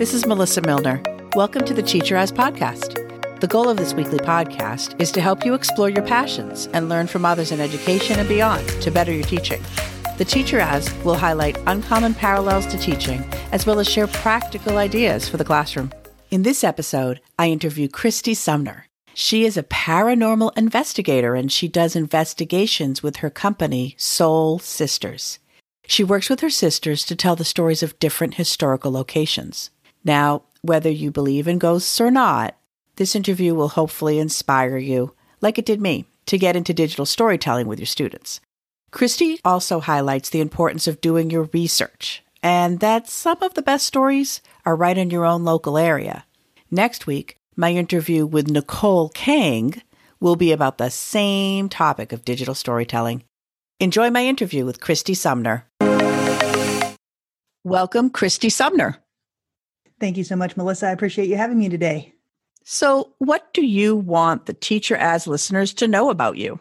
This is Melissa Milner. Welcome to the Teacher As podcast. The goal of this weekly podcast is to help you explore your passions and learn from others in education and beyond to better your teaching. The Teacher As will highlight uncommon parallels to teaching as well as share practical ideas for the classroom. In this episode, I interview Christy Sumner. She is a paranormal investigator and she does investigations with her company, Soul Sisters. She works with her sisters to tell the stories of different historical locations. Now, whether you believe in ghosts or not, this interview will hopefully inspire you, like it did me, to get into digital storytelling with your students. Christy also highlights the importance of doing your research and that some of the best stories are right in your own local area. Next week, my interview with Nicole Kang will be about the same topic of digital storytelling. Enjoy my interview with Christy Sumner. Welcome, Christy Sumner. Thank you so much, Melissa. I appreciate you having me today. So, what do you want the teacher as listeners to know about you?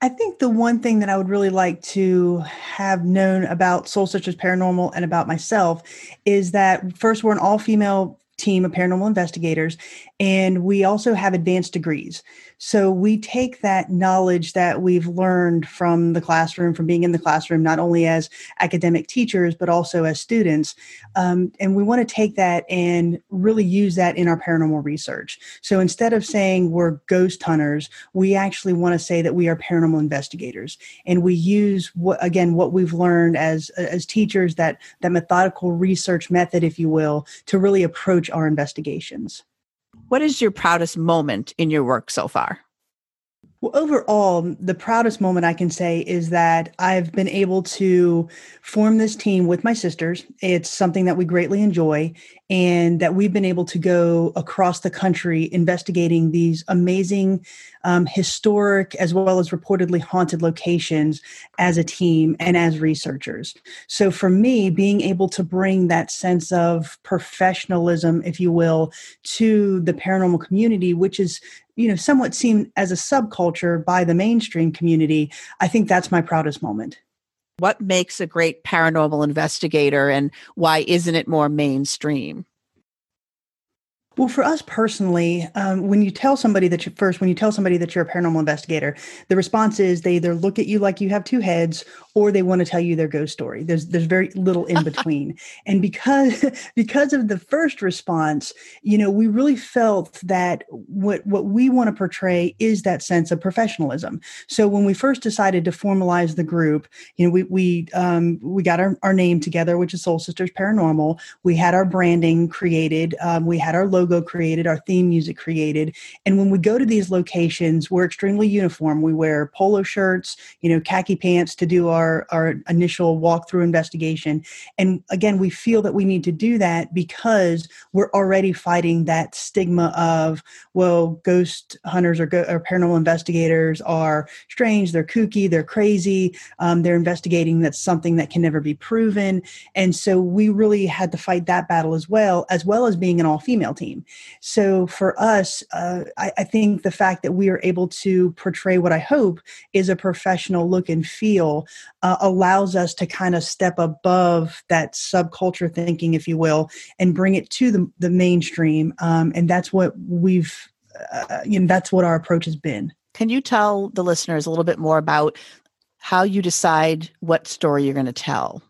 I think the one thing that I would really like to have known about Soul Sisters Paranormal and about myself is that first, we're an all female team of paranormal investigators, and we also have advanced degrees. So we take that knowledge that we've learned from the classroom, from being in the classroom, not only as academic teachers, but also as students. Um, and we want to take that and really use that in our paranormal research. So instead of saying we're ghost hunters, we actually want to say that we are paranormal investigators. And we use what, again, what we've learned as, as teachers, that, that methodical research method, if you will, to really approach our investigations. What is your proudest moment in your work so far? Well, overall, the proudest moment I can say is that I've been able to form this team with my sisters. It's something that we greatly enjoy, and that we've been able to go across the country investigating these amazing, um, historic, as well as reportedly haunted locations as a team and as researchers. So, for me, being able to bring that sense of professionalism, if you will, to the paranormal community, which is you know somewhat seen as a subculture by the mainstream community i think that's my proudest moment. What makes a great paranormal investigator and why isn't it more mainstream? Well, for us personally, um, when you tell somebody that you first, when you tell somebody that you're a paranormal investigator, the response is they either look at you like you have two heads, or they want to tell you their ghost story. There's there's very little in between. and because because of the first response, you know, we really felt that what what we want to portray is that sense of professionalism. So when we first decided to formalize the group, you know, we we um, we got our, our name together, which is Soul Sisters Paranormal. We had our branding created. Um, we had our logo logo created, our theme music created. And when we go to these locations, we're extremely uniform. We wear polo shirts, you know, khaki pants to do our, our initial walkthrough investigation. And again, we feel that we need to do that because we're already fighting that stigma of, well, ghost hunters or, go- or paranormal investigators are strange, they're kooky, they're crazy, um, they're investigating that's something that can never be proven. And so we really had to fight that battle as well, as well as being an all female team team. So for us, uh, I, I, think the fact that we are able to portray what I hope is a professional look and feel uh, allows us to kind of step above that subculture thinking, if you will, and bring it to the, the mainstream. Um, and that's what we've, uh, you know, that's what our approach has been. Can you tell the listeners a little bit more about how you decide what story you're going to tell?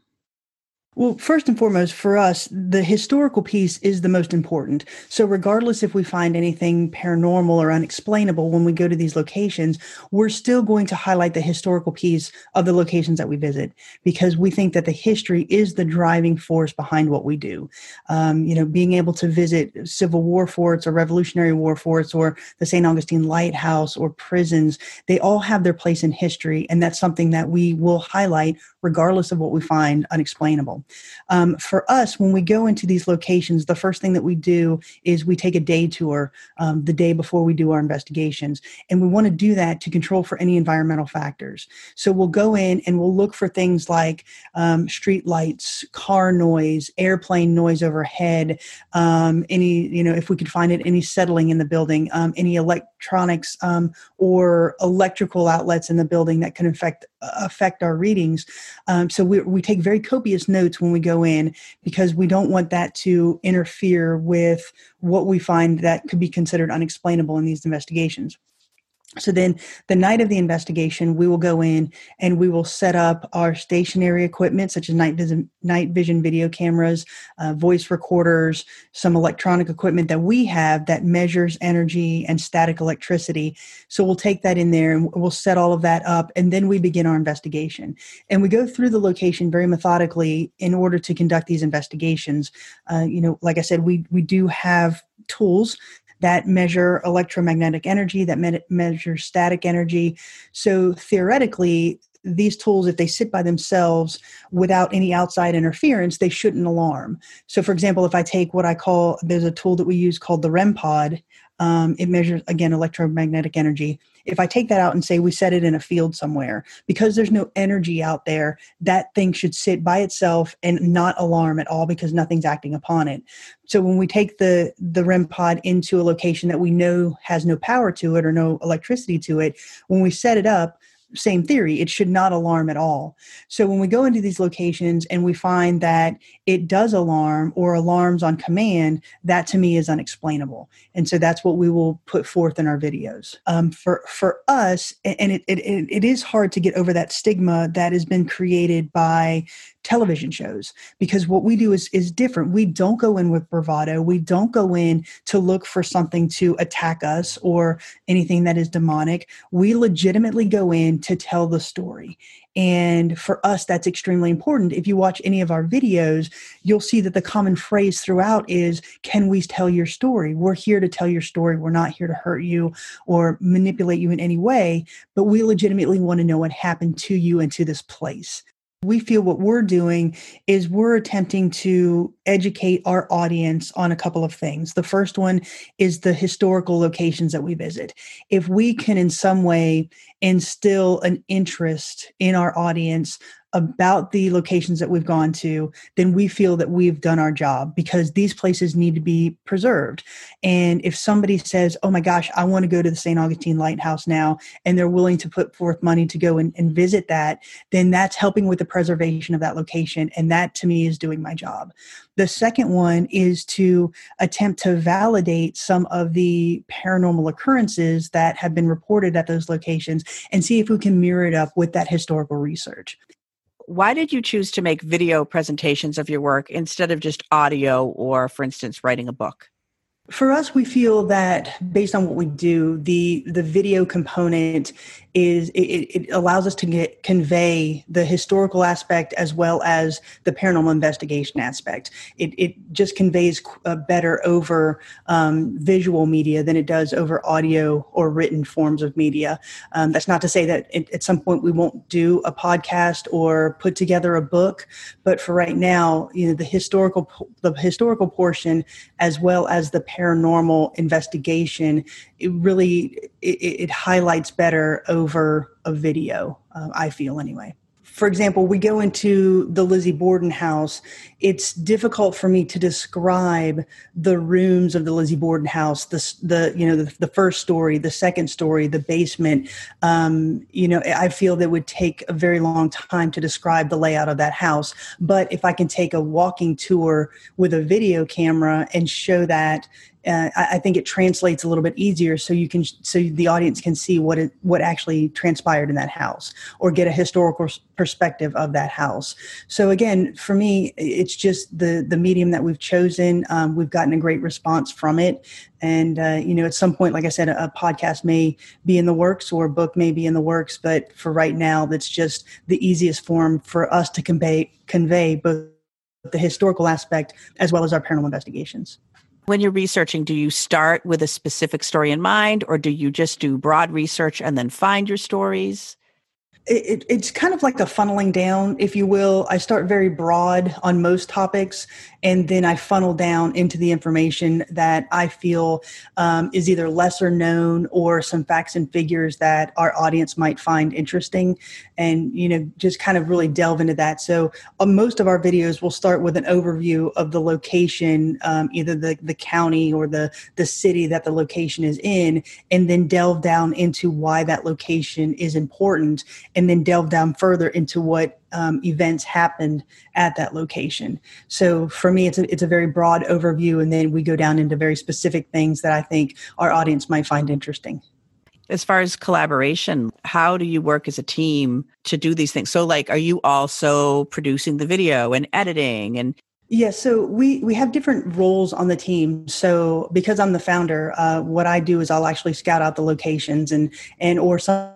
Well, first and foremost, for us, the historical piece is the most important. So, regardless if we find anything paranormal or unexplainable when we go to these locations, we're still going to highlight the historical piece of the locations that we visit because we think that the history is the driving force behind what we do. Um, you know, being able to visit Civil War forts or Revolutionary War forts or the St. Augustine Lighthouse or prisons, they all have their place in history. And that's something that we will highlight regardless of what we find unexplainable. Um, for us, when we go into these locations, the first thing that we do is we take a day tour um, the day before we do our investigations. And we want to do that to control for any environmental factors. So we'll go in and we'll look for things like um, street lights, car noise, airplane noise overhead, um, any, you know, if we could find it, any settling in the building, um, any electronics um, or electrical outlets in the building that can affect affect our readings. Um, so we, we take very copious notes when we go in because we don't want that to interfere with what we find that could be considered unexplainable in these investigations. So then, the night of the investigation, we will go in and we will set up our stationary equipment, such as night vision, night vision video cameras, uh, voice recorders, some electronic equipment that we have that measures energy and static electricity. So we'll take that in there and we'll set all of that up, and then we begin our investigation. And we go through the location very methodically in order to conduct these investigations. Uh, you know, like I said, we we do have tools that measure electromagnetic energy, that me- measure static energy. So theoretically, these tools, if they sit by themselves without any outside interference, they shouldn't alarm. So, for example, if I take what I call, there's a tool that we use called the REM pod, um, it measures, again, electromagnetic energy. If I take that out and say we set it in a field somewhere, because there's no energy out there, that thing should sit by itself and not alarm at all because nothing's acting upon it. So when we take the the REM pod into a location that we know has no power to it or no electricity to it, when we set it up, same theory it should not alarm at all. So when we go into these locations and we find that it does alarm or alarms on command that to me is unexplainable. And so that's what we will put forth in our videos. Um, for for us and it, it it is hard to get over that stigma that has been created by television shows because what we do is is different. We don't go in with bravado. We don't go in to look for something to attack us or anything that is demonic. We legitimately go in to tell the story. And for us that's extremely important. If you watch any of our videos you'll see that the common phrase throughout is can we tell your story? We're here to tell your story. We're not here to hurt you or manipulate you in any way but we legitimately want to know what happened to you and to this place we feel what we're doing is we're attempting to educate our audience on a couple of things. The first one is the historical locations that we visit. If we can, in some way, instill an interest in our audience about the locations that we've gone to, then we feel that we've done our job because these places need to be preserved. And if somebody says, Oh my gosh, I want to go to the St. Augustine Lighthouse now, and they're willing to put forth money to go and, and visit that, then that's helping with the preservation of that location. And that to me is doing my job. The second one is to attempt to validate some of the paranormal occurrences that have been reported at those locations and see if we can mirror it up with that historical research why did you choose to make video presentations of your work instead of just audio or, for instance, writing a book? For us, we feel that based on what we do, the the video component is it, it, allows us to get convey the historical aspect as well as the paranormal investigation aspect. It, it just conveys uh, better over um, visual media than it does over audio or written forms of media. Um, that's not to say that it, at some point we won't do a podcast or put together a book, but for right now, you know, the historical the historical portion as well as the paranormal investigation, it really it, it highlights better over a video. Uh, I feel anyway for example, we go into the Lizzie Borden house, it's difficult for me to describe the rooms of the Lizzie Borden house, the, the you know, the, the first story, the second story, the basement. Um, you know, I feel that would take a very long time to describe the layout of that house. But if I can take a walking tour with a video camera and show that uh, I, think it translates a little bit easier so you can so the audience can see what it what actually transpired in that house or get a historical perspective of that house. So again for me it's just the the medium that we've chosen. Um, we've gotten a great response from it. And uh, you know at some point like i said a, a podcast may be in the works or a book may be in the works but for right now that's just the easiest form for us to convey convey both the historical aspect as well as our paranormal investigations when you're researching, do you start with a specific story in mind or do you just do broad research and then find your stories? it, it's kind of like a funneling down, if you will. I start very broad on most topics, and then I funnel down into the information that I feel um, is either lesser known or some facts and figures that our audience might find interesting, and you know, just kind of really delve into that. So, uh, most of our videos will start with an overview of the location, um, either the the county or the the city that the location is in, and then delve down into why that location is important and then delve down further into what um, events happened at that location. So for me, it's a, it's a very broad overview, and then we go down into very specific things that I think our audience might find interesting. As far as collaboration, how do you work as a team to do these things? So, like, are you also producing the video and editing and yeah, so we we have different roles on the team. So because I'm the founder, uh, what I do is I'll actually scout out the locations and and or some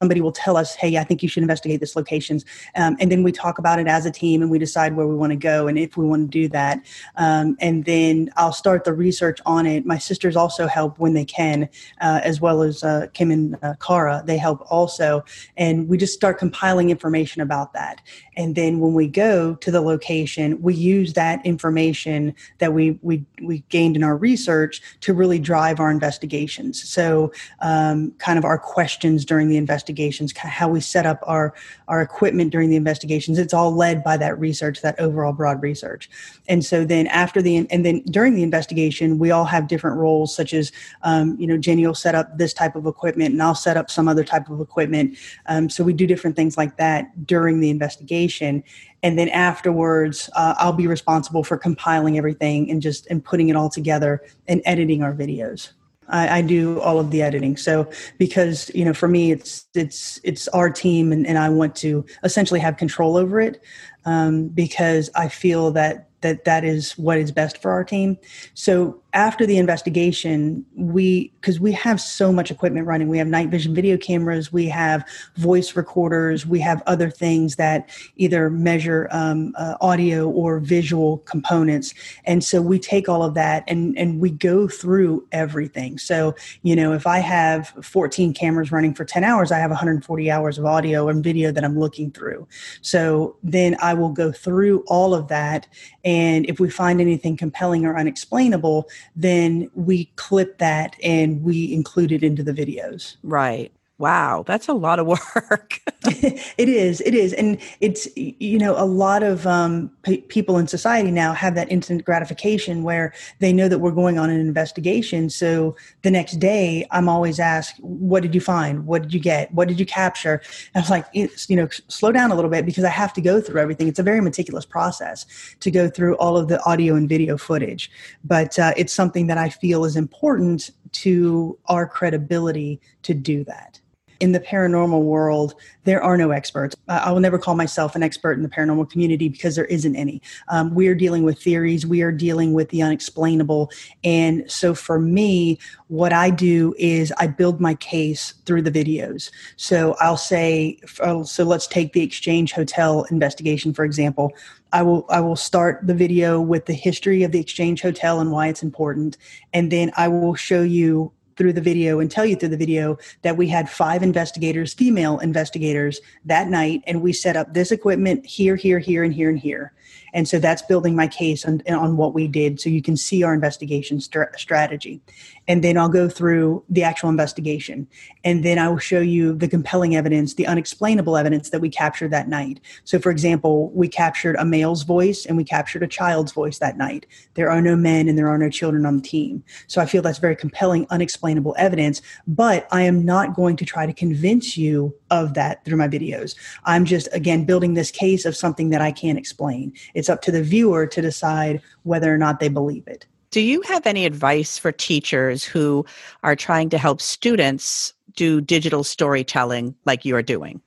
somebody will tell us, hey, I think you should investigate this locations. Um, and then we talk about it as a team and we decide where we want to go and if we want to do that. Um, and then I'll start the research on it. My sisters also help when they can, uh, as well as uh, Kim and uh, Cara. They help also. And we just start compiling information about that. And then when we go to the location, we use that information that we, we, we gained in our research to really drive our investigations. So, um, kind of our questions during the investigation investigations, how we set up our our equipment during the investigations. It's all led by that research, that overall broad research. And so then after the and then during the investigation, we all have different roles, such as um, you know Jenny will set up this type of equipment, and I'll set up some other type of equipment. Um, so we do different things like that during the investigation and then afterwards uh, i'll be responsible for compiling everything and just and putting it all together and editing our videos I, I, do all of the editing. So because you know, for me, it's it's it's our team, and, and I want to essentially have control over it um, because I feel that that that is what is best for our team. So after the investigation, we because we have so much equipment running, we have night vision video cameras, we have voice recorders, we have other things that either measure um, uh, audio or visual components, and so we take all of that and and we go through everything. So you know, if I have 14 cameras running for 10 hours, I have 140 hours of audio and video that I'm looking through. So then I will go through all of that, and if we find anything compelling or unexplainable then we clip that and we include it into the videos. Right. Wow, that's a lot of work. it is. It is, and it's you know a lot of um, p- people in society now have that instant gratification where they know that we're going on an investigation. So the next day, I'm always asked, "What did you find? What did you get? What did you capture?" And I was like, you know, slow down a little bit because I have to go through everything. It's a very meticulous process to go through all of the audio and video footage, but uh, it's something that I feel is important to our credibility to do that in the paranormal world, there are no experts. I will never call myself an expert in the paranormal community because there isn't any. Um, we are dealing with theories, we are dealing with the unexplainable. And so for me, what I do is I build my case through the videos. So I'll say, oh, so let's take the Exchange Hotel investigation, for example. I will I will start the video with the history of the Exchange Hotel and why it's important, and then I will show you through the video and tell you through the video that we had five investigators, female investigators, that night, and we set up this equipment here, here, here, and here, and here. And so that's building my case on, on what we did so you can see our investigation st- strategy. And then I'll go through the actual investigation. And then I will show you the compelling evidence, the unexplainable evidence that we captured that night. So, for example, we captured a male's voice and we captured a child's voice that night. There are no men and there are no children on the team. So I feel that's very compelling, unexplainable evidence. But I am not going to try to convince you of that through my videos. I'm just, again, building this case of something that I can't explain. It's up to the viewer to decide whether or not they believe it. Do you have any advice for teachers who are trying to help students do digital storytelling like you are doing?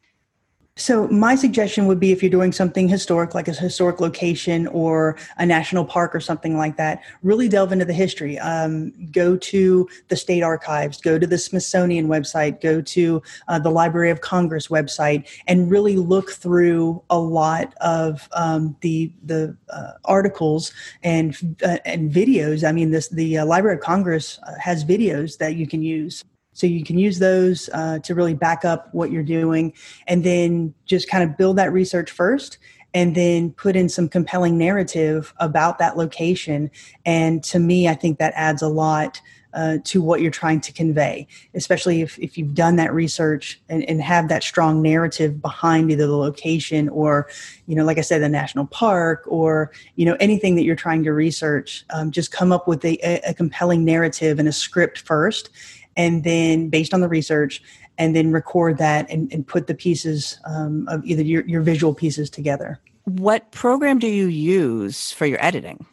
So, my suggestion would be if you're doing something historic, like a historic location or a national park or something like that, really delve into the history. Um, go to the state archives, go to the Smithsonian website, go to uh, the Library of Congress website, and really look through a lot of um, the the uh, articles and uh, and videos. I mean, this the uh, Library of Congress uh, has videos that you can use. So you can use those uh, to really back up what you're doing and then just kind of build that research first and then put in some compelling narrative about that location. And to me, I think that adds a lot uh, to what you're trying to convey, especially if, if you've done that research and, and have that strong narrative behind either the location or, you know, like I said, the national park or, you know, anything that you're trying to research. Um, just come up with a, a compelling narrative and a script first and then based on the research and then record that and, and put the pieces um, of either your, your visual pieces together. What program do you use for your editing?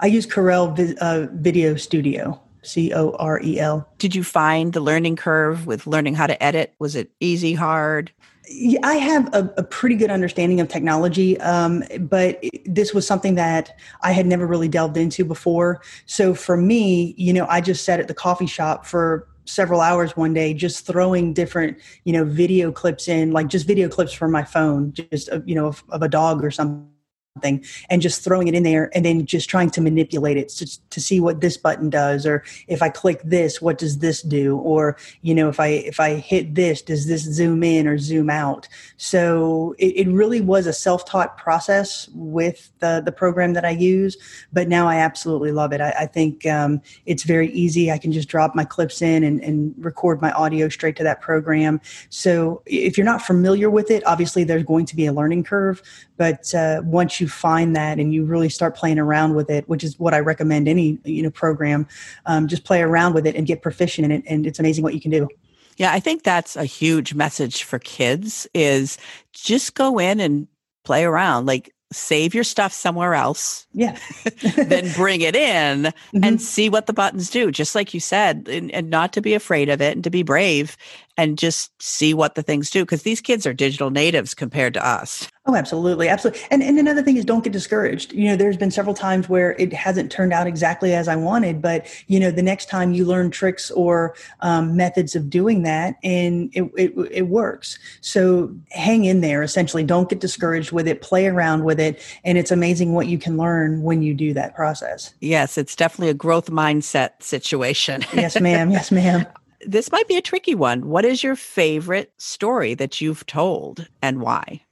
I use Corel uh, Video Studio. C O R E L. Did you find the learning curve with learning how to edit? Was it easy, hard? Yeah, I have a, a, pretty good understanding of technology, um, but this was something that I had never really delved into before. So for me, you know, I just sat at the coffee shop for several hours one day just throwing different you know video clips in like just video clips from my phone just you know of, of a dog or something something and just throwing it in there and then just trying to manipulate it to, to see what this button does or if i click this what does this do? Or you know if i if i hit this does this zoom in or zoom out? So it, it really was a self-taught process with the the program that i use but now i absolutely love it. I, I think um, it's very easy. I can just drop my clips in and, and record my audio straight to that program. So if you're not familiar with it obviously there's going to be a learning curve but uh, once you find that and you really start playing around with it which is what i recommend any you know program um, just play around with it and get proficient in it and it's amazing what you can do yeah i think that's a huge message for kids is just go in and play around like save your stuff somewhere else. Yeah. then bring it in mm-hmm. and see what the buttons do, just like you said, and, and, not to be afraid of it and to be brave and just see what the things do because these kids are digital natives compared to us. Oh, absolutely. Absolutely. And, and another thing is don't get discouraged. You know, there's been several times where it hasn't turned out exactly as I wanted, but, you know, the next time you learn tricks or um, methods of doing that and it, it, it works. So hang in there, essentially. Don't get discouraged with it. Play around with it. And it's amazing what you can learn when you do that process. Yes, it's definitely a growth mindset situation. yes, ma'am. Yes, ma'am this might be a tricky one. What is your favorite story that you've told and why?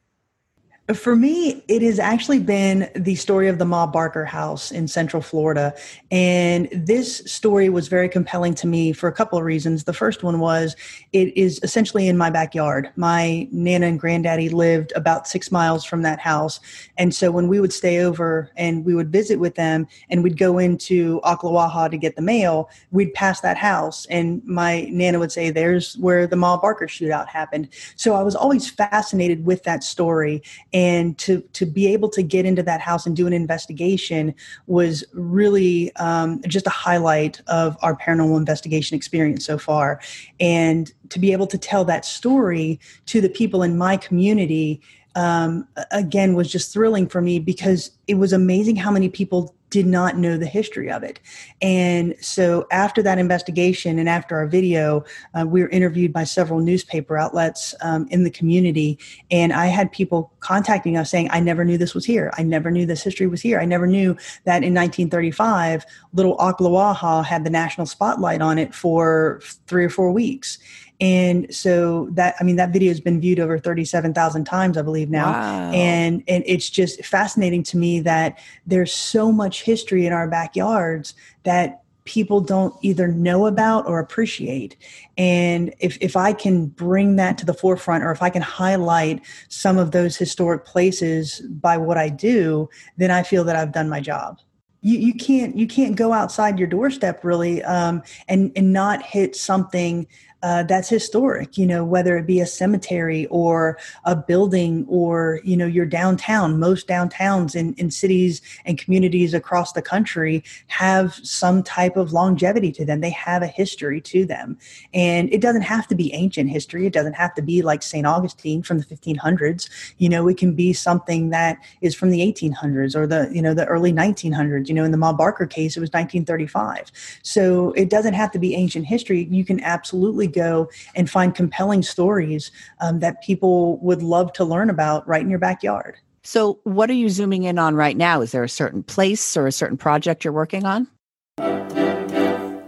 For me, it has actually been the story of the Ma Barker house in Central Florida. And this story was very compelling to me for a couple of reasons. The first one was it is essentially in my backyard. My Nana and Granddaddy lived about six miles from that house. And so when we would stay over and we would visit with them and we'd go into Ocklawaha to get the mail, we'd pass that house. And my Nana would say, There's where the Ma Barker shootout happened. So I was always fascinated with that story and to to be able to get into that house and do an investigation was really um, just a highlight of our paranormal investigation experience so far. And to be able to tell that story to the people in my community um, again was just thrilling for me because it was amazing how many people did not know the history of it. And so after that investigation and after our video, uh, we were interviewed by several newspaper outlets um, in the community. And I had people contacting us saying, I never knew this was here. I never knew this history was here. I never knew that in 1935, little Ocklawaha had the national spotlight on it for three or four weeks. And so that, I mean, that video has been viewed over 37,000 times, I believe now. Wow. And, and it's just fascinating to me that there's so much history in our backyards that people don't either know about or appreciate. And if, if I can bring that to the forefront or if I can highlight some of those historic places by what I do, then I feel that I've done my job. You, you can't you can't go outside your doorstep really um, and and not hit something uh, that's historic, you know, whether it be a cemetery or a building or, you know, your downtown. Most downtowns in, in cities and communities across the country have some type of longevity to them. They have a history to them. And it doesn't have to be ancient history. It doesn't have to be like St. Augustine from the 1500s. You know, it can be something that is from the 1800s or the, you know, the early 1900s. You know, in the Ma Barker case, it was 1935. So it doesn't have to be ancient history. You can absolutely go and find compelling stories um, that people would love to learn about right in your backyard. So, what are you zooming in on right now? Is there a certain place or a certain project you're working on?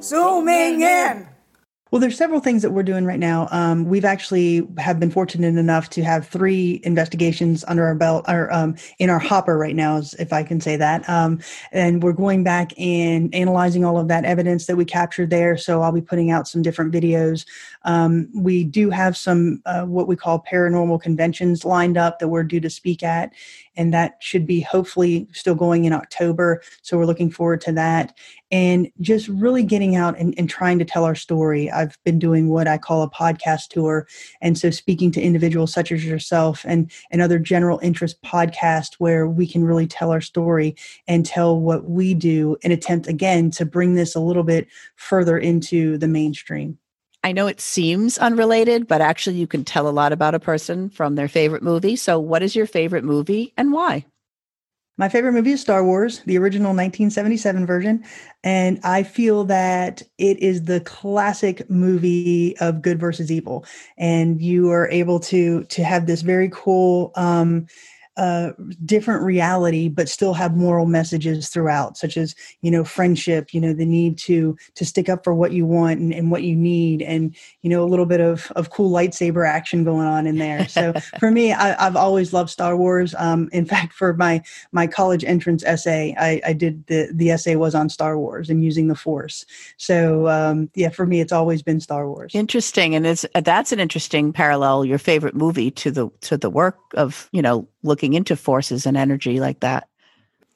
Zooming in. Well, there's several things that we're doing right now. Um, we've actually have been fortunate enough to have three investigations under our belt, or um, in our hopper right now, if I can say that. Um, and we're going back and analyzing all of that evidence that we captured there. So I'll be putting out some different videos. Um, we do have some uh, what we call paranormal conventions lined up that we're due to speak at, and that should be hopefully still going in October. So we're looking forward to that and just really getting out and, and trying to tell our story. I've been doing what I call a podcast tour. And so speaking to individuals such as yourself and, and other general interest podcasts where we can really tell our story and tell what we do and attempt again to bring this a little bit further into the mainstream. I know it seems unrelated, but actually, you can tell a lot about a person from their favorite movie. So, what is your favorite movie and why? My favorite movie is Star Wars, the original 1977 version. And I feel that it is the classic movie of good versus evil. And you are able to to have this very cool um, a different reality but still have moral messages throughout such as you know friendship you know the need to to stick up for what you want and, and what you need and you know a little bit of of cool lightsaber action going on in there. So for me I, have always loved star wars. Um, in fact for my my college entrance essay I, I did the the essay was on star wars and using the force. So um, yeah for me it's always been star wars. Interesting and it's that's an interesting parallel your favorite movie to the to the work of you know looking into forces and energy like that.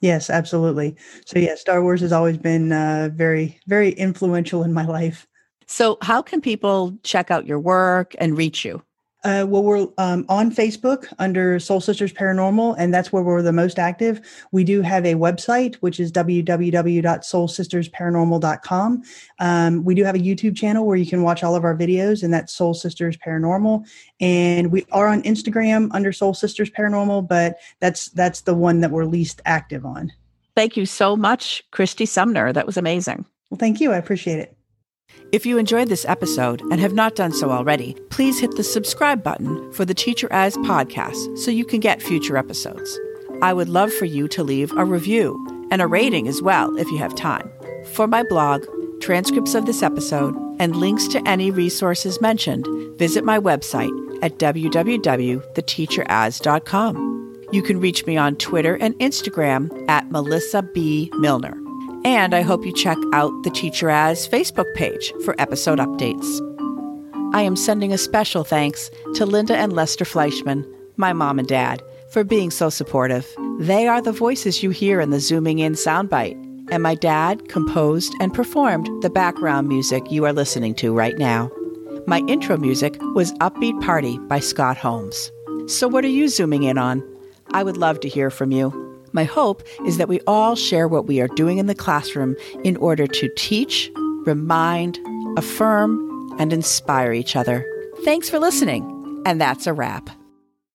Yes, absolutely. So yeah, Star Wars has always been uh, very, very influential in my life. So how can people check out your work and reach you? Uh, well, we're um, on Facebook under Soul Sisters Paranormal, and that's where we're the most active. We do have a website, which is www.soulsistersparanormal.com. Um, we do have a YouTube channel where you can watch all of our videos, and that's Soul Sisters Paranormal. And we are on Instagram under Soul Sisters Paranormal, but that's that's the one that we're least active on. Thank you so much, Christy Sumner. That was amazing. Well, thank you. I appreciate it. If you enjoyed this episode and have not done so already, please hit the subscribe button for the Teacher As podcast so you can get future episodes. I would love for you to leave a review and a rating as well if you have time. For my blog, transcripts of this episode, and links to any resources mentioned, visit my website at www.theteacheras.com. You can reach me on Twitter and Instagram at Melissa B. Milner. And I hope you check out the Teacher As Facebook page for episode updates. I am sending a special thanks to Linda and Lester Fleischman, my mom and dad, for being so supportive. They are the voices you hear in the Zooming In soundbite, and my dad composed and performed the background music you are listening to right now. My intro music was Upbeat Party by Scott Holmes. So, what are you zooming in on? I would love to hear from you. My hope is that we all share what we are doing in the classroom in order to teach, remind, affirm, and inspire each other. Thanks for listening, and that's a wrap.